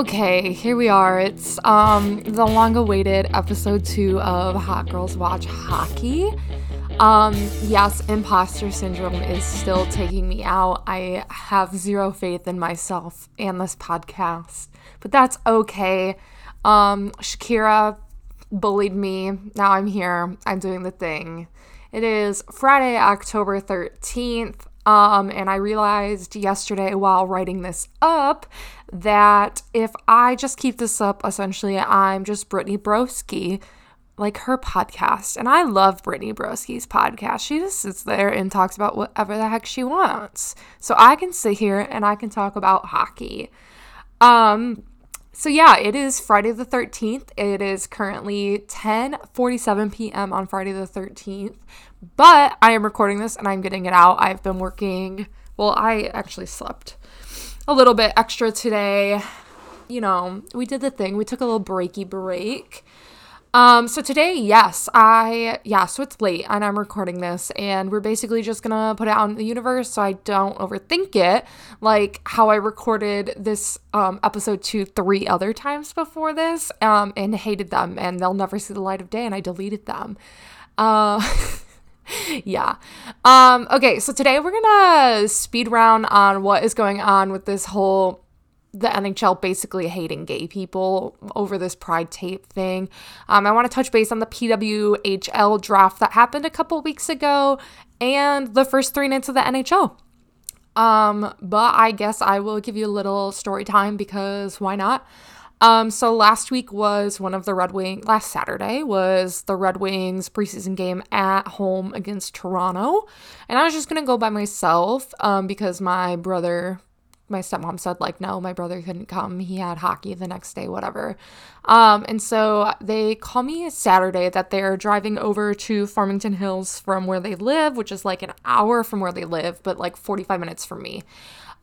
Okay, here we are. It's um the long-awaited episode 2 of Hot Girls Watch Hockey. Um yes, imposter syndrome is still taking me out. I have zero faith in myself and this podcast. But that's okay. Um Shakira bullied me. Now I'm here. I'm doing the thing. It is Friday, October 13th. Um, and I realized yesterday while writing this up that if I just keep this up, essentially, I'm just Brittany Broski, like her podcast. And I love Brittany Broski's podcast. She just sits there and talks about whatever the heck she wants. So I can sit here and I can talk about hockey. Um, so yeah, it is Friday the 13th. It is currently 10:47 p.m. on Friday the 13th. But I am recording this and I'm getting it out. I've been working, well, I actually slept a little bit extra today. You know, we did the thing. We took a little breaky break. Um, so today, yes, I, yeah, so it's late and I'm recording this and we're basically just gonna put it out in the universe so I don't overthink it, like how I recorded this, um, episode two three other times before this, um, and hated them and they'll never see the light of day and I deleted them. Uh, yeah. Um, okay, so today we're gonna speed round on what is going on with this whole the NHL basically hating gay people over this pride tape thing. Um, I want to touch base on the PWHL draft that happened a couple weeks ago and the first three nights of the NHL. Um, but I guess I will give you a little story time because why not? Um, so last week was one of the Red Wings, last Saturday was the Red Wings preseason game at home against Toronto. And I was just going to go by myself um, because my brother, my stepmom said, like, no, my brother couldn't come. He had hockey the next day, whatever. Um, and so they call me Saturday that they're driving over to Farmington Hills from where they live, which is like an hour from where they live, but like 45 minutes from me.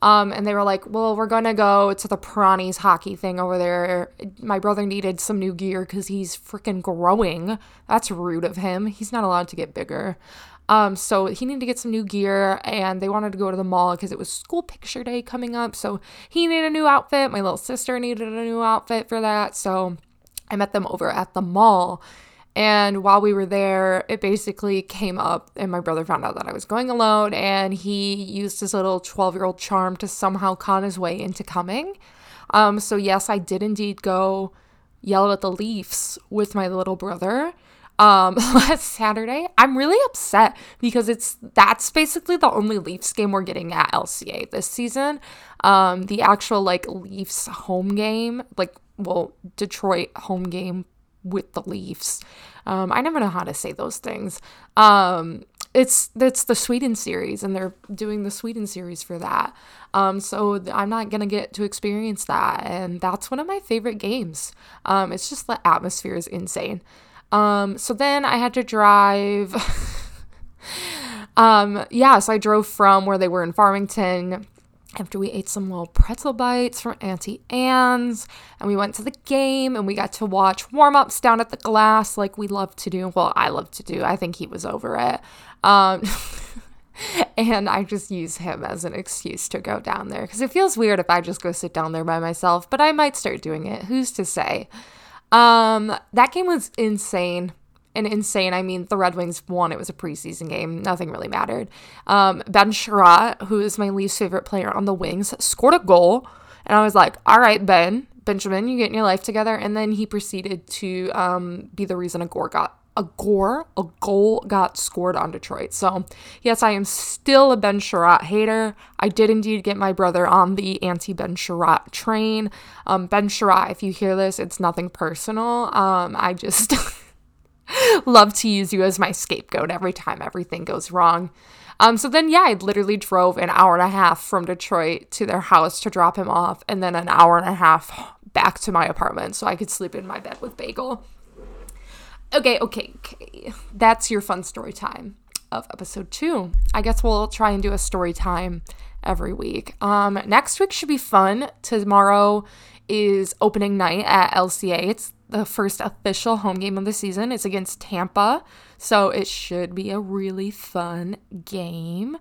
Um, and they were like, well, we're going to go to the Piranhas hockey thing over there. My brother needed some new gear because he's freaking growing. That's rude of him. He's not allowed to get bigger. Um, so he needed to get some new gear and they wanted to go to the mall because it was school picture day coming up. So he needed a new outfit. My little sister needed a new outfit for that. So I met them over at the mall and while we were there, it basically came up, and my brother found out that I was going alone, and he used his little 12 year old charm to somehow con his way into coming. Um, so, yes, I did indeed go yell at the Leafs with my little brother um last Saturday. I'm really upset because it's that's basically the only Leafs game we're getting at LCA this season. Um the actual like Leafs home game, like well, Detroit home game with the Leafs. Um, I never know how to say those things. Um, it's it's the Sweden series, and they're doing the Sweden series for that. Um, so I'm not gonna get to experience that, and that's one of my favorite games. Um, it's just the atmosphere is insane. Um, so then I had to drive. um, yeah, so I drove from where they were in Farmington after we ate some little pretzel bites from Auntie Anne's and we went to the game and we got to watch warm ups down at the glass like we love to do. Well, I love to do. I think he was over it. Um, and I just use him as an excuse to go down there because it feels weird if I just go sit down there by myself, but I might start doing it. Who's to say? Um, that game was insane and insane. I mean, the Red Wings won. It was a preseason game. Nothing really mattered. Um, ben Chiarot, who is my least favorite player on the Wings, scored a goal. And I was like, all right, Ben, Benjamin, you getting your life together. And then he proceeded to um, be the reason a gore got a gore, a goal got scored on Detroit. So, yes, I am still a Ben Chiarot hater. I did indeed get my brother on the anti Ben Chiarot train. Um, ben Chiarot, if you hear this, it's nothing personal. Um, I just. love to use you as my scapegoat every time everything goes wrong. Um, so then, yeah, I literally drove an hour and a half from Detroit to their house to drop him off, and then an hour and a half back to my apartment so I could sleep in my bed with Bagel. Okay, okay, okay. That's your fun story time of episode two. I guess we'll try and do a story time every week. Um, next week should be fun. Tomorrow is opening night at LCA. It's the first official home game of the season. It's against Tampa, so it should be a really fun game.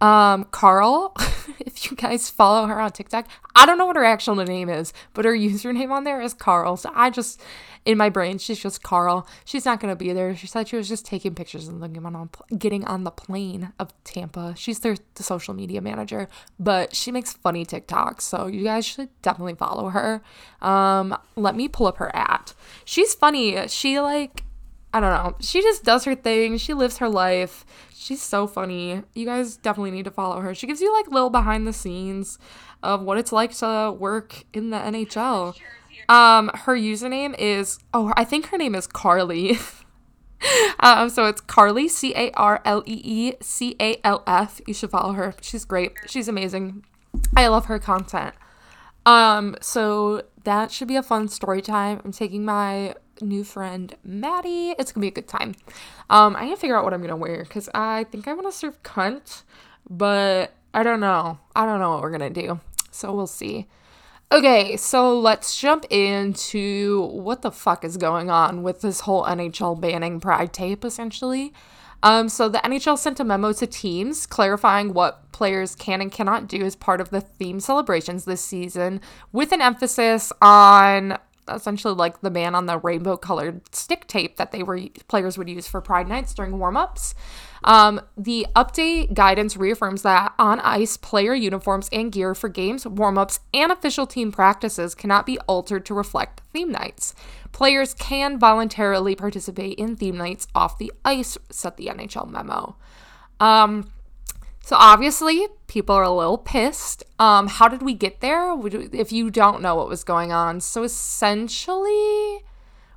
Um, Carl, if you guys follow her on TikTok, I don't know what her actual name is, but her username on there is Carl. So I just, in my brain, she's just Carl. She's not gonna be there. She said she was just taking pictures and looking on getting on the plane of Tampa. She's their the social media manager, but she makes funny TikToks. So you guys should definitely follow her. Um, let me pull up her at. She's funny. She like I don't know. She just does her thing. She lives her life. She's so funny. You guys definitely need to follow her. She gives you like little behind the scenes of what it's like to work in the NHL. Um, her username is oh, I think her name is Carly. um, so it's Carly C A R L E E C A L F. You should follow her. She's great. She's amazing. I love her content. Um, so that should be a fun story time. I'm taking my new friend Maddie. It's gonna be a good time. Um, I need to figure out what I'm gonna wear because I think I want to serve cunt, but I don't know. I don't know what we're gonna do. So we'll see. Okay, so let's jump into what the fuck is going on with this whole NHL banning Pride tape, essentially. Um, so the NHL sent a memo to teams clarifying what players can and cannot do as part of the theme celebrations this season, with an emphasis on essentially like the man on the rainbow colored stick tape that they were players would use for pride nights during warm-ups. Um, the update guidance reaffirms that on ice player uniforms and gear for games warm-ups and official team practices cannot be altered to reflect theme nights. Players can voluntarily participate in theme nights off the ice said the nhl memo. Um, so obviously, people are a little pissed. Um, how did we get there? If you don't know what was going on, so essentially,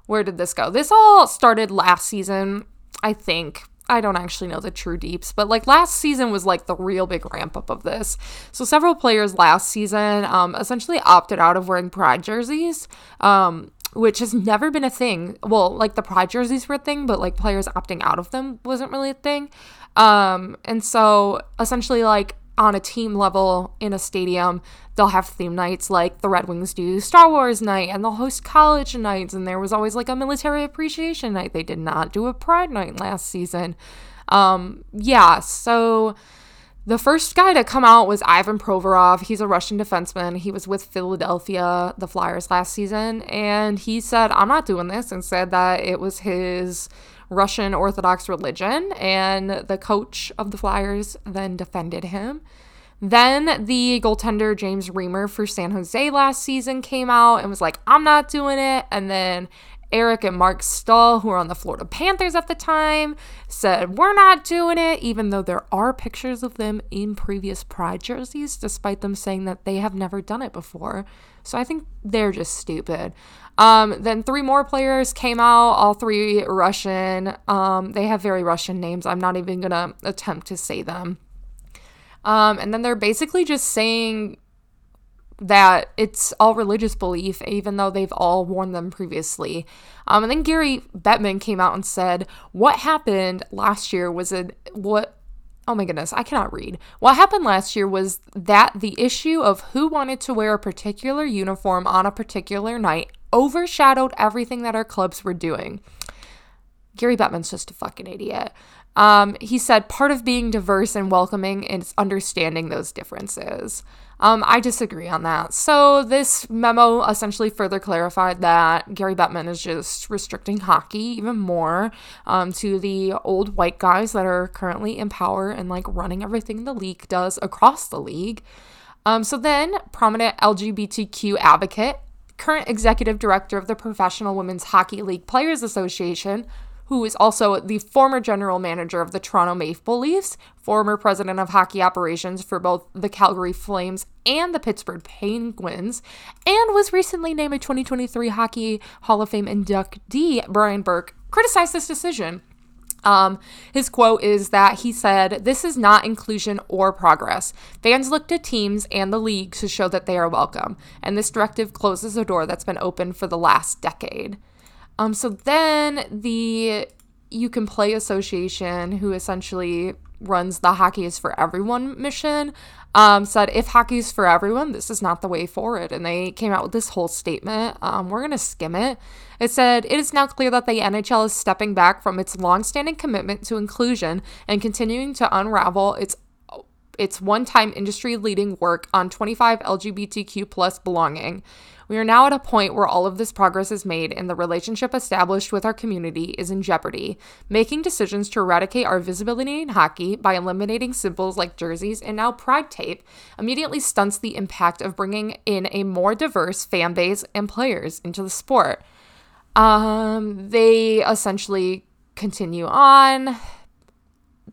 where did this go? This all started last season, I think. I don't actually know the true deeps, but like last season was like the real big ramp up of this. So several players last season um, essentially opted out of wearing pride jerseys. Um, which has never been a thing. Well, like the pride jerseys were a thing, but like players opting out of them wasn't really a thing. Um, and so essentially, like on a team level in a stadium, they'll have theme nights like the Red Wings do Star Wars night, and they'll host college nights. And there was always like a military appreciation night. They did not do a pride night last season. Um, yeah, so the first guy to come out was Ivan Provorov. He's a Russian defenseman. He was with Philadelphia, the Flyers, last season. And he said, I'm not doing this, and said that it was his Russian Orthodox religion. And the coach of the Flyers then defended him. Then the goaltender James Reimer for San Jose last season came out and was like, I'm not doing it. And then Eric and Marc Staal, who were on the Florida Panthers at the time, said, We're not doing it, even though there are pictures of them in previous Pride jerseys, despite them saying that they have never done it before. So I think they're just stupid. Um, then three more players came out, all three Russian. Um, they have very Russian names. I'm not even going to attempt to say them. Um, and then they're basically just saying that it's all religious belief, even though they've all worn them previously. Um, and then Gary Bettman came out and said, What happened last year was a what oh my goodness, I cannot read. What happened last year was that the issue of who wanted to wear a particular uniform on a particular night overshadowed everything that our clubs were doing. Gary Bettman's just a fucking idiot. Um, he said part of being diverse and welcoming is understanding those differences. Um, I disagree on that. So, this memo essentially further clarified that Gary Bettman is just restricting hockey even more um, to the old white guys that are currently in power and like running everything the league does across the league. Um, so, then prominent LGBTQ advocate, current executive director of the Professional Women's Hockey League Players Association, who is also the former general manager of the Toronto Maple Leafs, former president of hockey operations for both the Calgary Flames and the Pittsburgh Penguins, and was recently named a 2023 Hockey Hall of Fame inductee, Brian Burke, criticized this decision. Um, his quote is that he said, This is not inclusion or progress. Fans look to teams and the league to show that they are welcome, and this directive closes a door that's been open for the last decade. Um, so then the you can play association, who essentially runs the hockey is for everyone mission, um, said if hockey is for everyone, this is not the way forward. And they came out with this whole statement. Um, we're gonna skim it. It said it is now clear that the NHL is stepping back from its longstanding commitment to inclusion and continuing to unravel its its one-time industry-leading work on 25 LGBTQ plus belonging. We are now at a point where all of this progress is made and the relationship established with our community is in jeopardy. Making decisions to eradicate our visibility in hockey by eliminating symbols like jerseys and now pride tape immediately stunts the impact of bringing in a more diverse fan base and players into the sport. Um, they essentially continue on.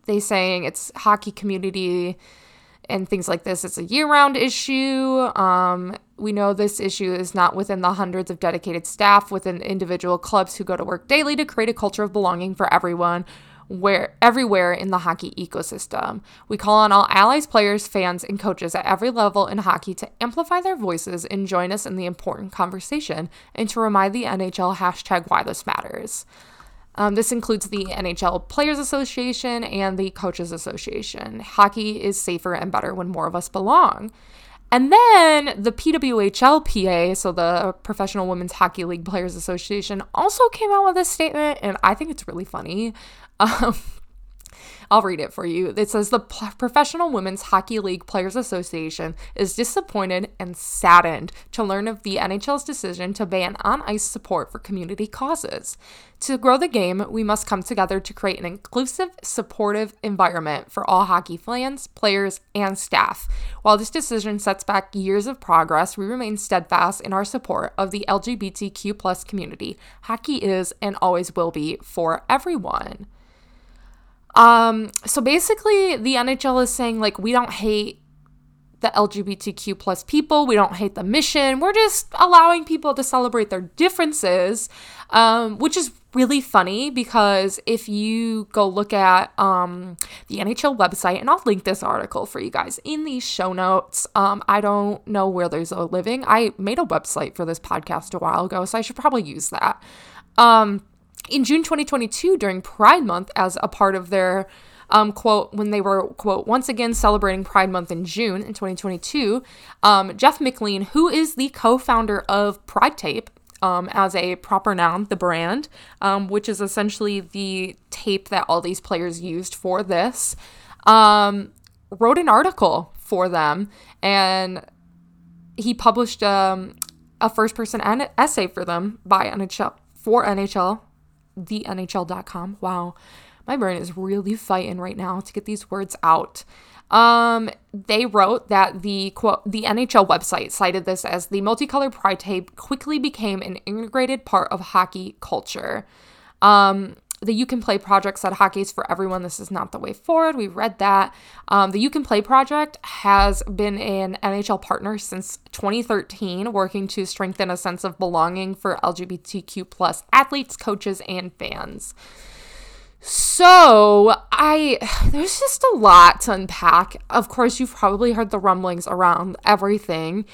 They saying it's hockey community and things like this. It's a year-round issue. Um, we know this issue is not within the hundreds of dedicated staff within individual clubs who go to work daily to create a culture of belonging for everyone where everywhere in the hockey ecosystem. We call on all allies, players, fans, and coaches at every level in hockey to amplify their voices and join us in the important conversation and to remind the NHL hashtag why this matters. Um, this includes the NHL Players Association and the Coaches Association. Hockey is safer and better when more of us belong. And then the PWHLPA, so the Professional Women's Hockey League Players Association, also came out with a statement, and I think it's really funny. Um, I'll read it for you. It says the Professional Women's Hockey League Players Association is disappointed and saddened to learn of the NHL's decision to ban on ice support for community causes. To grow the game, we must come together to create an inclusive, supportive environment for all hockey fans, players, and staff. While this decision sets back years of progress, we remain steadfast in our support of the LGBTQ community. Hockey is and always will be for everyone. Um, so basically, the NHL is saying, like, we don't hate the LGBTQ plus people. We don't hate the mission. We're just allowing people to celebrate their differences, um, which is really funny because if you go look at um, the NHL website, and I'll link this article for you guys in the show notes. Um, I don't know where there's a living. I made a website for this podcast a while ago, so I should probably use that. Um, in June 2022, during Pride Month, as a part of their um, quote, when they were, quote, once again celebrating Pride Month in June in 2022, um, Jeff McLean, who is the co founder of Pride Tape, um, as a proper noun, the brand, um, which is essentially the tape that all these players used for this, um, wrote an article for them and he published um, a first person an- essay for them by NHL for NHL thenhl.com. Wow, my brain is really fighting right now to get these words out. Um, they wrote that the quote the NHL website cited this as the multicolored pride tape quickly became an integrated part of hockey culture. Um, the You Can Play project said hockey is for everyone. This is not the way forward. We read that. Um, the You Can Play project has been an NHL partner since 2013, working to strengthen a sense of belonging for LGBTQ plus athletes, coaches, and fans. So, I there's just a lot to unpack. Of course, you've probably heard the rumblings around everything.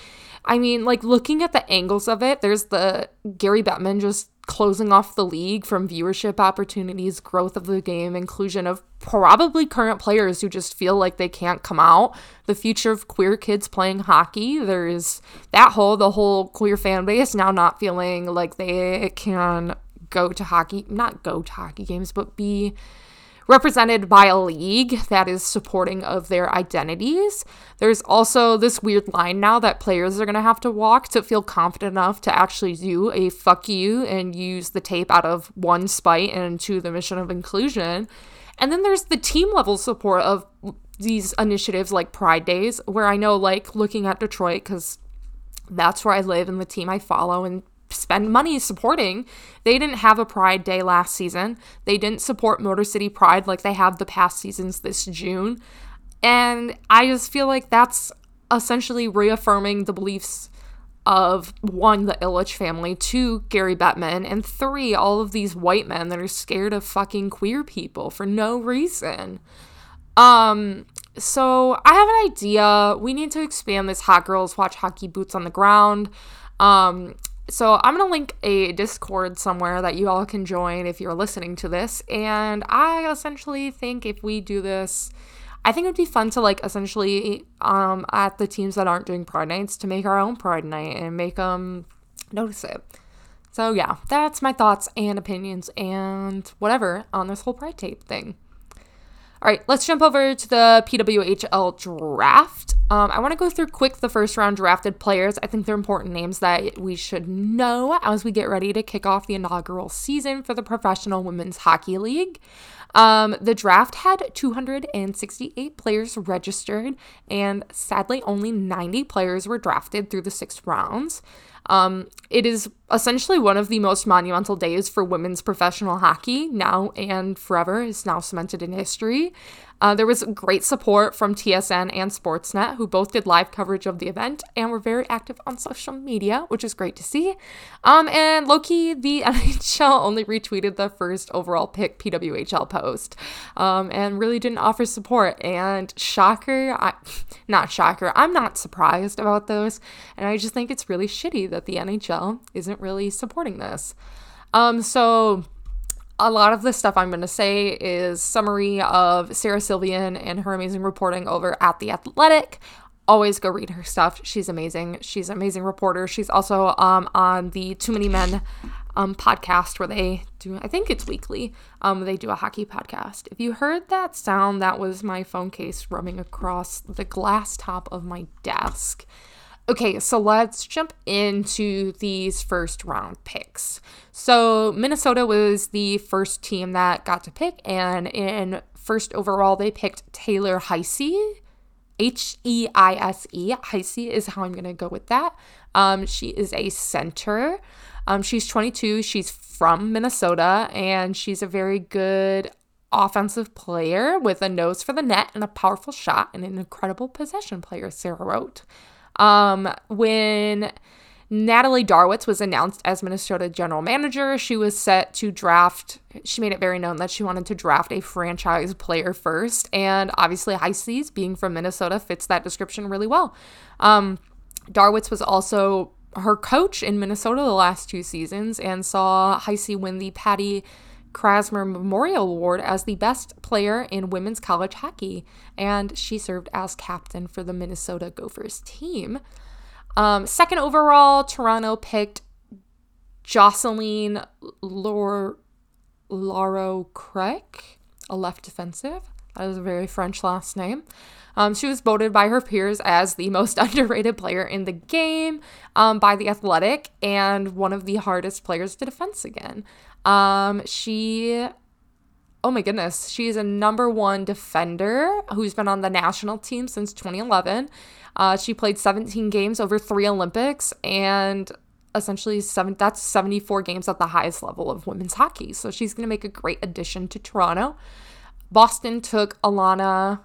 I mean, like looking at the angles of it, there's the Gary Bettman just closing off the league from viewership opportunities, growth of the game, inclusion of probably current players who just feel like they can't come out, the future of queer kids playing hockey. There's that whole, the whole queer fan base now not feeling like they can go to hockey, not go to hockey games, but be represented by a league that is supporting of their identities. There's also this weird line now that players are going to have to walk to feel confident enough to actually do a fuck you and use the tape out of one spite and to the mission of inclusion. And then there's the team level support of these initiatives like Pride Days, where I know, like, looking at Detroit, because that's where I live and the team I follow, and spend money supporting. They didn't have a Pride Day last season. They didn't support Motor City Pride like they have the past seasons this June. And I just feel like that's essentially reaffirming the beliefs of one, the Ilitch family, two, Gary Bettman, and three, all of these white men that are scared of fucking queer people for no reason. Um, so I have an idea. We need to expand this Hot Girls Watch Hockey Boots on the Ground. Um, so I'm going to link a Discord somewhere that you all can join if you're listening to this. And I essentially think if we do this, I think it would be fun to like essentially um at the teams that aren't doing Pride nights to make our own Pride night and make them notice it. So yeah, that's my thoughts and opinions and whatever on this whole Pride tape thing. All right, let's jump over to the PWHL draft. Um, I want to go through quick the first round drafted players. I think they're important names that we should know as we get ready to kick off the inaugural season for the Professional Women's Hockey League. Um, the draft had 268 players registered, and sadly, only 90 players were drafted through the six rounds. Um, it is essentially one of the most monumental days for women's professional hockey now and forever, It's now cemented in history. Uh, there was great support from TSN and Sportsnet, who both did live coverage of the event and were very active on social media, which is great to see. Um, and Loki, the NHL only retweeted the first overall pick PWHL post um, and really didn't offer support. And shocker, I, not shocker, I'm not surprised about those. And I just think it's really shitty that the NHL isn't really supporting this. Um, so a lot of the stuff I'm going to say is summary of Sarah Salvian and her amazing reporting over at The Athletic. Always go read her stuff. She's amazing. She's an amazing reporter. She's also um, on the Too Many Men um, podcast where they do, I think it's weekly, um, they do a hockey podcast. If you heard that sound, that was my phone case rubbing across the glass top of my desk. Okay, so let's jump into these first round picks. So, Minnesota was the first team that got to pick, and in first overall, they picked Taylor Heise. H E I S E. Heise is how I'm going to go with that. Um, she is a center. Um, she's 22. She's from Minnesota, and she's a very good offensive player with a nose for the net and a powerful shot and an incredible possession player, Sarah wrote. Um, when Natalie Darwitz was announced as Minnesota general manager, she was set to draft. She made it very known that she wanted to draft a franchise player first. And obviously, Heise's being from Minnesota fits that description really well. Um, Darwitz was also her coach in Minnesota the last two seasons and saw Heise win the Patty Kazmaier Memorial Award as the best player in women's college hockey, and she served as captain for the Minnesota Gophers team. Um, second overall, Toronto picked Jocelyn Laro Craig, a left defensive. That is a very French last name. Um, she was voted by her peers as the most underrated player in the game um, by The Athletic and one of the hardest players to defense again. Um, she, oh my goodness, she's a number one defender who's been on the national team since 2011. Uh, she played 17 games over three Olympics and essentially seven that's 74 games at the highest level of women's hockey. So she's going to make a great addition to Toronto. Boston took Alana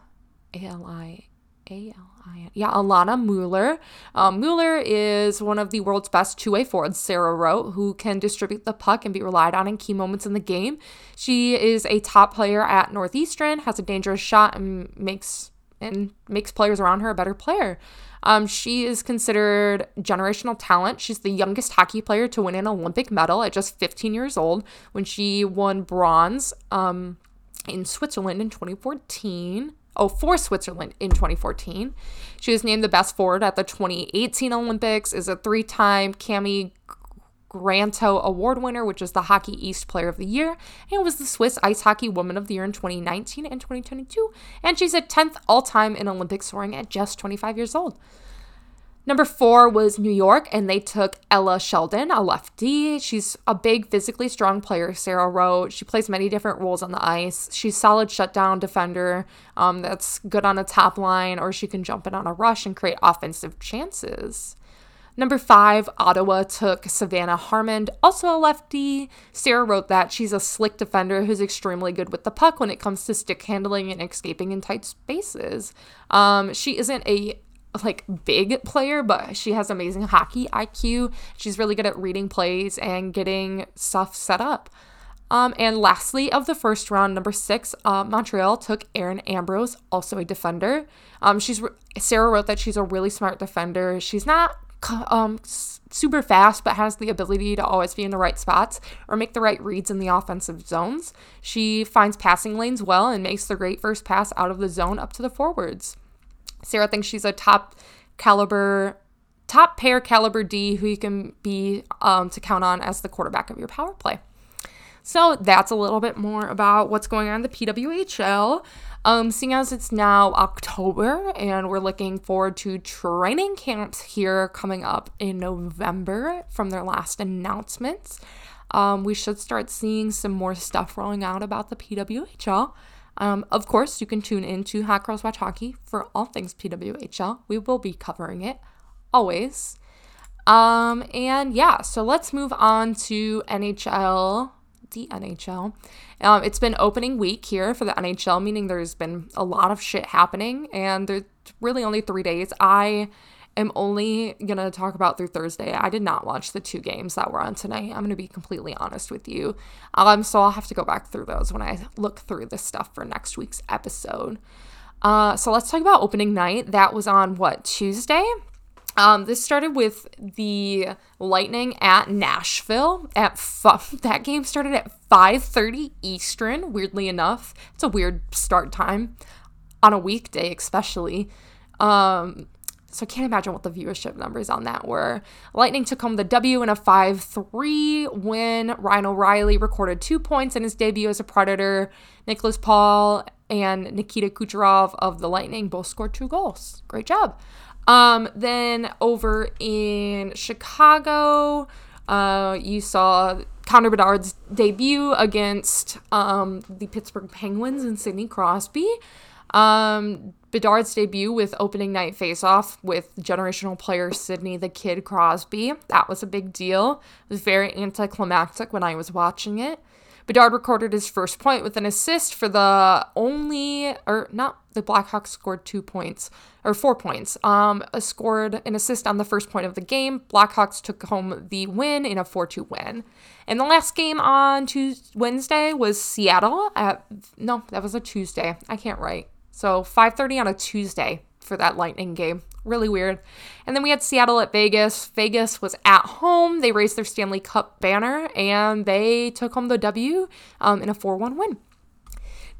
A L I A L yeah, Alana Mueller. Um, Mueller is one of the world's best two way forwards, Sarah wrote, who can distribute the puck and be relied on in key moments in the game. She is a top player at Northeastern, has a dangerous shot, and makes and makes players around her a better player. Um, she is considered generational talent. She's the youngest hockey player to win an Olympic medal at just 15 years old when she won bronze um, in Switzerland in 2014 oh, for Switzerland in 2014. She was named the best forward at the 2018 Olympics, is a three time Cammi Granato Award winner, which is the Hockey East Player of the Year, and was the Swiss Ice Hockey Woman of the Year in 2019 and 2022. And she's a 10th all time in Olympic soaring at just 25 years old. Number four was New York, and they took Ella Shelton, a lefty. She's a big, physically strong player, Sarah wrote. She plays many different roles on the ice. She's solid shutdown defender um, that's good on a top line, or she can jump in on a rush and create offensive chances. Number five, Ottawa took Savannah Harmon, also a lefty. Sarah wrote that she's a slick defender who's extremely good with the puck when it comes to stick handling and escaping in tight spaces. Um, she isn't a like big player, but she has amazing hockey IQ. She's really good at reading plays and getting stuff set up. Um, and lastly, of the first round, number six, uh, Montreal took Erin Ambrose, also a defender. Um, she's Sarah wrote that she's a really smart defender. She's not um, super fast, but has the ability to always be in the right spots or make the right reads in the offensive zones. She finds passing lanes well and makes the great first pass out of the zone up to the forwards. Sarah thinks she's a top caliber, top pair caliber D who you can be um, to count on as the quarterback of your power play. So that's a little bit more about what's going on in the PWHL. Um, seeing as it's now October and we're looking forward to training camps here coming up in November from their last announcements, um, we should start seeing some more stuff rolling out about the PWHL. Um, of course, you can tune in to Hot Girls Watch Hockey for all things PWHL. We will be covering it always. Um, and yeah, so let's move on to NHL, the NHL. Um, it's been opening week here for the NHL, meaning there's been a lot of shit happening, and there's really only three days. I am only gonna talk about through Thursday. I did not watch the two games that were on tonight. I'm gonna be completely honest with you. Um, so I'll have to go back through those when I look through this stuff for next week's episode. Uh, so let's talk about opening night. That was on what Tuesday. Um, this started with the Lightning at Nashville. At f- that game started at 5:30 Eastern. Weirdly enough, it's a weird start time on a weekday, especially. Um, so I can't imagine what the viewership numbers on that were. Lightning took home the W in a 5 3 win. Ryan O'Reilly recorded two points in his debut as a Predator. Nicholas Paul and Nikita Kucherov of the Lightning both scored two goals. Great job. Um, then over in Chicago, uh, you saw Connor Bedard's debut against um, the Pittsburgh Penguins and Sidney Crosby. Um, Bedard's debut with opening night faceoff with generational player Sidney the Kid Crosby. That was a big deal. It was very anticlimactic when I was watching it. Bedard recorded his first point with an assist for the only, or not, the Blackhawks scored two points, or four points. Um, scored an assist on the first point of the game. Blackhawks took home the win in a 4 2 win. And the last game on Tuesday, Wednesday was Seattle at, no, that was a Tuesday. I can't write. So 5:30 on a Tuesday for that Lightning game. Really weird. And then we had Seattle at Vegas. Vegas was at home. They raised their Stanley Cup banner and they took home the W um, in a 4 1 win.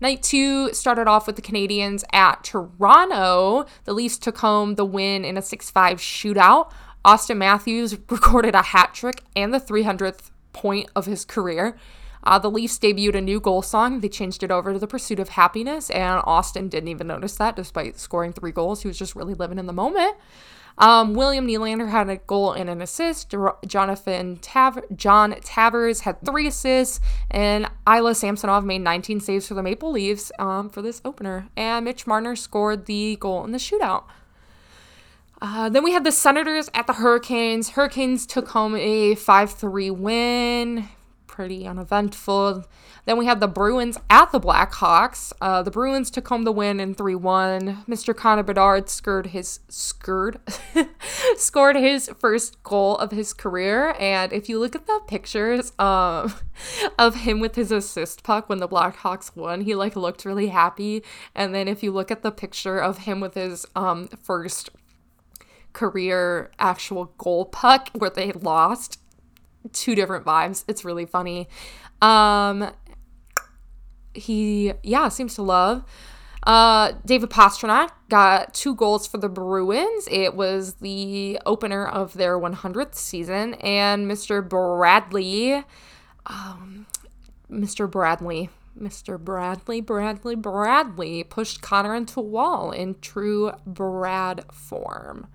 Night two started off with the Canadiens at Toronto. The Leafs took home the win in a 6 5 shootout. Auston Matthews recorded a hat trick and the 300th point of his career. Uh, the Leafs debuted a new goal song. They changed it over to The Pursuit of Happiness, and Auston didn't even notice that despite scoring three goals. He was just really living in the moment. Um, William Nylander had a goal and an assist. Jonathan Tav- John Tavares had three assists, and Ilya Samsonov made 19 saves for the Maple Leafs um, for this opener. And Mitch Marner scored the goal in the shootout. Uh, then we had the Senators at the Hurricanes. Hurricanes took home a 5 3 win pretty uneventful. Then we had the Bruins at the Blackhawks. Uh, the Bruins took home the win in 3 1. Mr. Connor Bedard scored his scored scored his first goal of his career. And if you look at the pictures um, of him with his assist puck when the Blackhawks won, he like looked really happy. And then if you look at the picture of him with his um, first career actual goal puck where they lost two different vibes. It's really funny. Um, he, yeah, seems to love. Uh, David Pastrnak got two goals for the Bruins. It was the opener of their 100th season, and Mr. Bradley, um, Mr. Bradley, Mr. Bradley, Bradley, Bradley pushed Connor into a wall in true Brad form.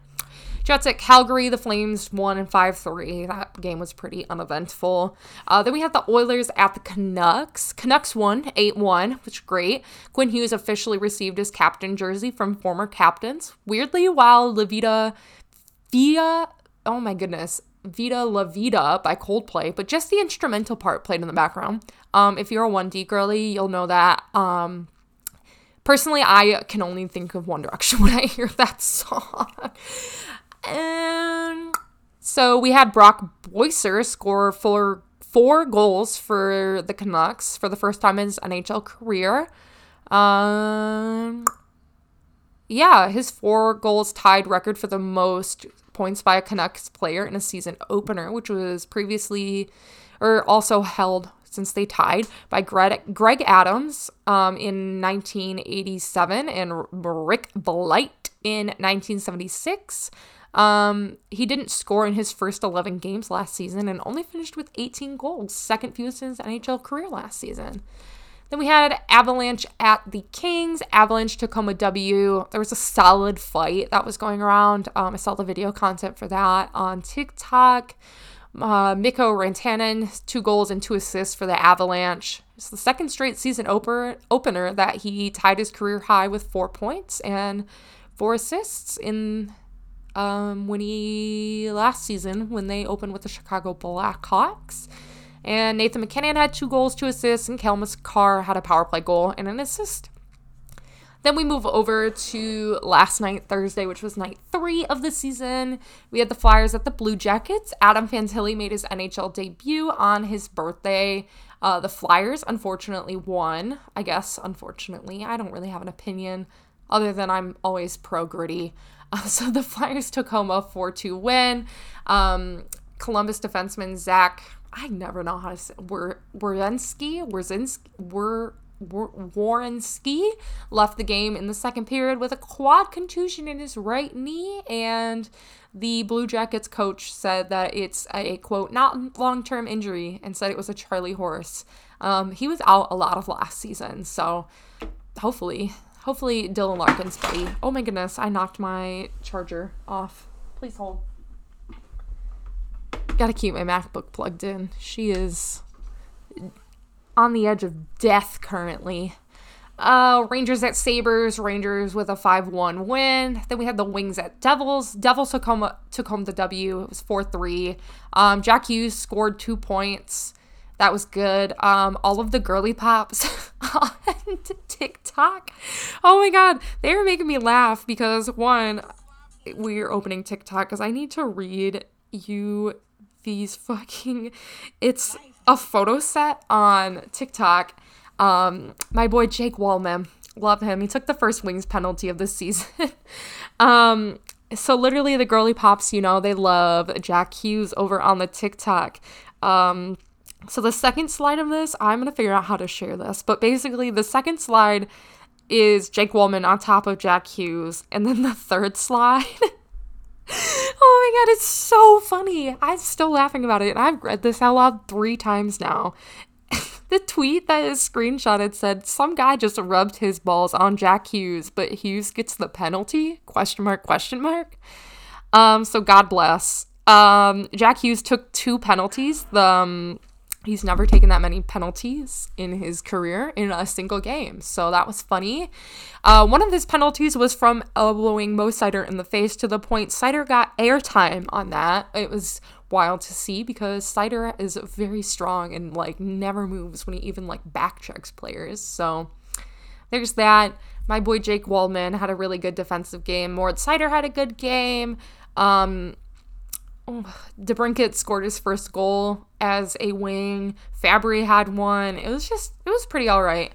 Jets at Calgary, the Flames won in 5 3. That game was pretty uneventful. Uh, then we had the Oilers at the Canucks. Canucks won 8 1, which is great. Quinn Hughes officially received his captain jersey from former captains. Weirdly, while Levita Via, oh my goodness, Viva La Vida by Coldplay, but just the instrumental part played in the background. Um, if you're a 1D girly, you'll know that. Um, personally, I can only think of One Direction when I hear that song. And so we had Brock Boeser score four, four goals for the Canucks for the first time in his NHL career. Um, yeah, his four goals tied record for the most points by a Canucks player in a season opener, which was previously or also held since they tied by Greg, Greg Adams um, in 1987 and Rick Blight in 1976. Um, he didn't score in his first 11 games last season and only finished with 18 goals, second fewest in his NHL career last season. Then we had Avalanche at the Kings. Avalanche took home a W. There was a solid fight that was going around. Um, I saw the video content for that on TikTok. Uh, Mikko Rantanen, two goals and two assists for the Avalanche. It's the second straight season oper- opener that he tied his career high with four points and four assists in um, when he last season when they opened with the Chicago Blackhawks. And Nathan MacKinnon had two goals, two assists, and Cale Makar had a power play goal and an assist. Then we move over to last night, Thursday, which was night three of the season. We had the Flyers at the Blue Jackets. Adam Fantilli made his NHL debut on his birthday. Uh, the Flyers unfortunately won. I guess, unfortunately. I don't really have an opinion other than I'm always pro gritty. So the Flyers took home a 4 2 win. Um, Columbus defenseman Zach I never know how to say Werzinski Were Werenski left the game in the second period with a quad contusion in his right knee, and the Blue Jackets coach said that it's a quote not long term injury and said it was a Charlie horse. Um, he was out a lot of last season, so hopefully, hopefully Dylan Larkin's buddy. Oh my goodness, I knocked my charger off. Please hold. Gotta keep my MacBook plugged in. She is on the edge of death currently. Uh, Rangers at Sabres, Rangers with a 5 1 win. Then we had the Wings at Devils. Devils took home, took home the W. It was 4 3. Um, Jack Hughes scored two points. That was good. Um, all of the girly pops on TikTok. Oh my god, they were making me laugh because one, we're opening TikTok because I need to read you these fucking it's a photo set on TikTok. Um, my boy Jake Walman, love him. He took the first wings penalty of the season. um, so literally the girly pops, you know, they love Jack Hughes over on the TikTok. Um, so the second slide of this, I'm gonna figure out how to share this, but basically the second slide is Jake Walman on top of Jack Hughes, and then the third slide oh my god, it's so funny. I'm still laughing about it. and I've read this out loud three times now. the tweet that is screenshotted said some guy just rubbed his balls on Jack Hughes, but Hughes gets the penalty? Question mark, question mark. Um, so God bless. Um, Jack Hughes took two penalties. The um, He's never taken that many penalties in his career in a single game. So that was funny. Uh, one of his penalties was from elbowing Mo Seider in the face to the point Seider got airtime on that. It was wild to see because Seider is very strong and like never moves when he even like back checks players. So there's that. My boy Jake Walman had a really good defensive game. Moritz Seider had a good game. Um, DeBrincat scored his first goal as a wing. Fabbri had one. It was just, it was pretty all right.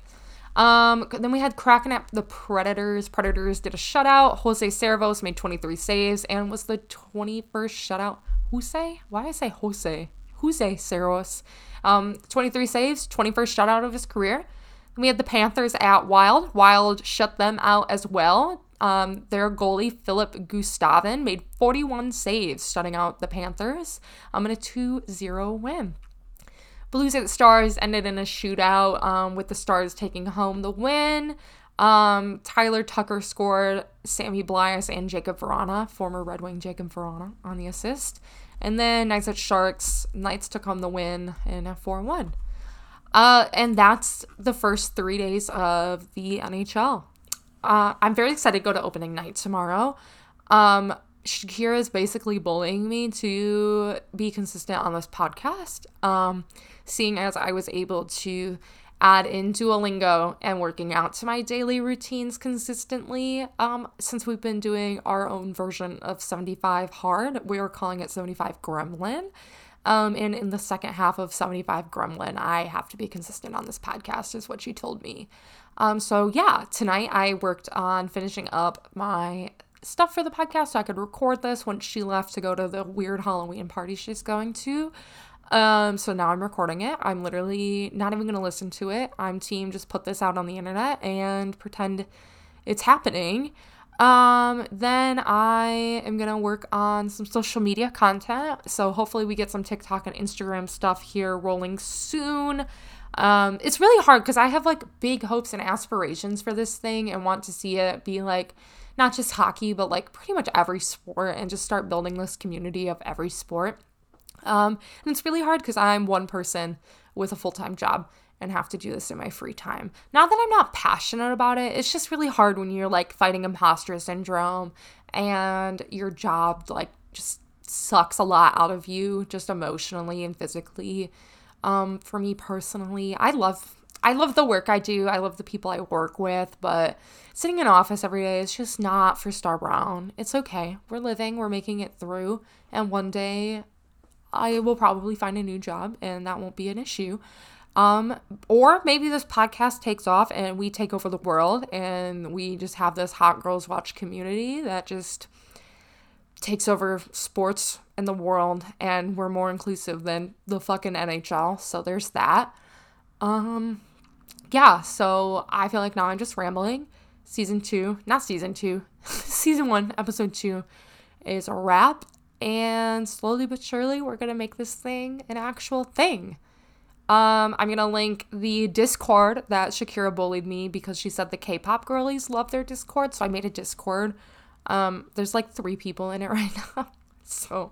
Um, then we had Kraken at the Predators. Predators did a shutout. Jose Saros made 23 saves and was the 21st shutout. Jose? Why did I say Jose? Jose Saros. Um, 23 saves, 21st shutout of his career. Then we had the Panthers at Wild. Wild shut them out as well. Um, their goalie, Filip Gustavsson, made 41 saves, shutting out the Panthers um, in a 2 0 win. Blues at Stars ended in a shootout um, with the Stars taking home the win. Um, Tyler Tucker scored, Sammy Blais and Jakub Vrana, former Red Wing Jakub Vrana, on the assist. And then Knights at Sharks, Knights took home the win in a 4 1. Uh, and that's the first three days of the NHL. Uh, I'm very excited to go to opening night tomorrow. Um, Shakira is basically bullying me to be consistent on this podcast. Um, seeing as I was able to add in Duolingo and working out to my daily routines consistently. Um, since we've been doing our own version of 75 Hard, we were calling it 75 Gremlin. Um, and in the second half of 75 Gremlin, I have to be consistent on this podcast, is what she told me. Um, so yeah, tonight I worked on finishing up my stuff for the podcast so I could record this once she left to go to the weird Halloween party she's going to. Um, so now I'm recording it. I'm literally not even gonna listen to it. I'm team just put this out on the internet and pretend it's happening. Um, then I am gonna work on some social media content. So hopefully we get some TikTok and Instagram stuff here rolling soon. Um, it's really hard because I have like big hopes and aspirations for this thing and want to see it be like not just hockey, but like pretty much every sport and just start building this community of every sport. Um, and it's really hard because I'm one person with a full time job and have to do this in my free time. Not that I'm not passionate about it, it's just really hard when you're like fighting imposter syndrome and your job like just sucks a lot out of you just emotionally and physically. Um, for me personally, I love I love the work I do. I love the people I work with, but sitting in office every day is just not for Starr Brown. It's okay. We're living, we're making it through, and one day I will probably find a new job and that won't be an issue. Um, or maybe this podcast takes off and we take over the world and we just have this hot girls watch community that just takes over sports in the world and we're more inclusive than the fucking NHL. So there's that. Um yeah, so I feel like now I'm just rambling. Season 2, not season 2. season 1, episode 2 is a wrap and slowly but surely we're going to make this thing an actual thing. Um, I'm gonna link the Discord that Shakira bullied me because she said the K-pop girlies love their Discord, so I made a Discord. Um, there's like three people in it right now. So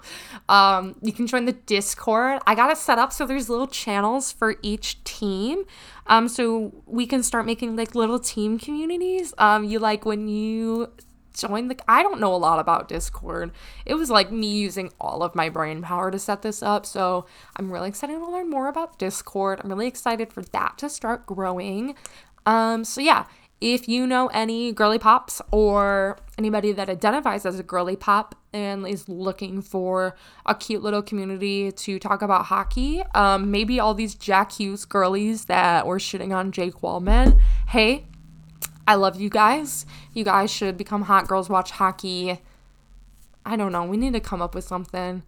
um, you can join the Discord. I got it set up so there's little channels for each team. Um, so we can start making like little team communities. Um, you like when you join the I don't know a lot about Discord. It was like me using all of my brain power to set this up. So I'm really excited to learn more about Discord. I'm really excited for that to start growing. Um so yeah, if you know any girly pops or anybody that identifies as a girly pop and is looking for a cute little community to talk about hockey, um, maybe all these Jack Hughes girlies that were shitting on Jake Walman, hey, I love you guys. You guys should become hot girls watch hockey. I don't know. We need to come up with something.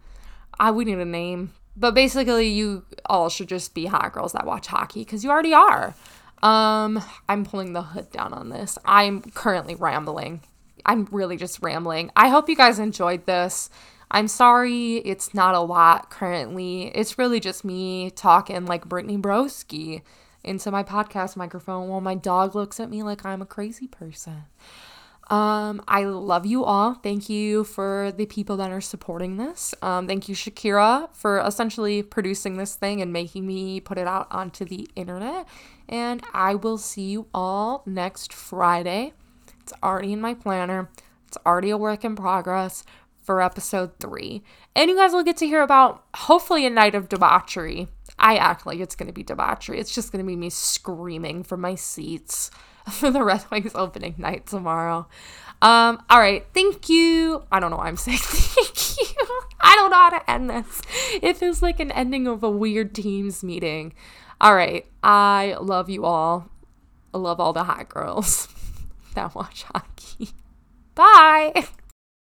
I we need a name. But basically you all should just be hot girls that watch hockey cuz you already are. Um I'm pulling the hood down on this. I'm currently rambling. I'm really just rambling. I hope you guys enjoyed this. I'm sorry it's not a lot currently. It's really just me talking like Brittany Broski into my podcast microphone while my dog looks at me like I'm a crazy person. Um, I love you all. Thank you for the people that are supporting this. Um, thank you, Shakira, for essentially producing this thing and making me put it out onto the internet. And I will see you all next Friday. It's already in my planner, it's already a work in progress for episode three. And you guys will get to hear about hopefully a night of debauchery I act like it's going to be debauchery. It's just going to be me screaming from my seats for the Red Wings opening night tomorrow. Um, all right, thank you. I don't know why I'm saying thank you. I don't know how to end this. It feels like an ending of a weird teams meeting. All right, I love you all. I love all the hot girls that watch hockey. Bye.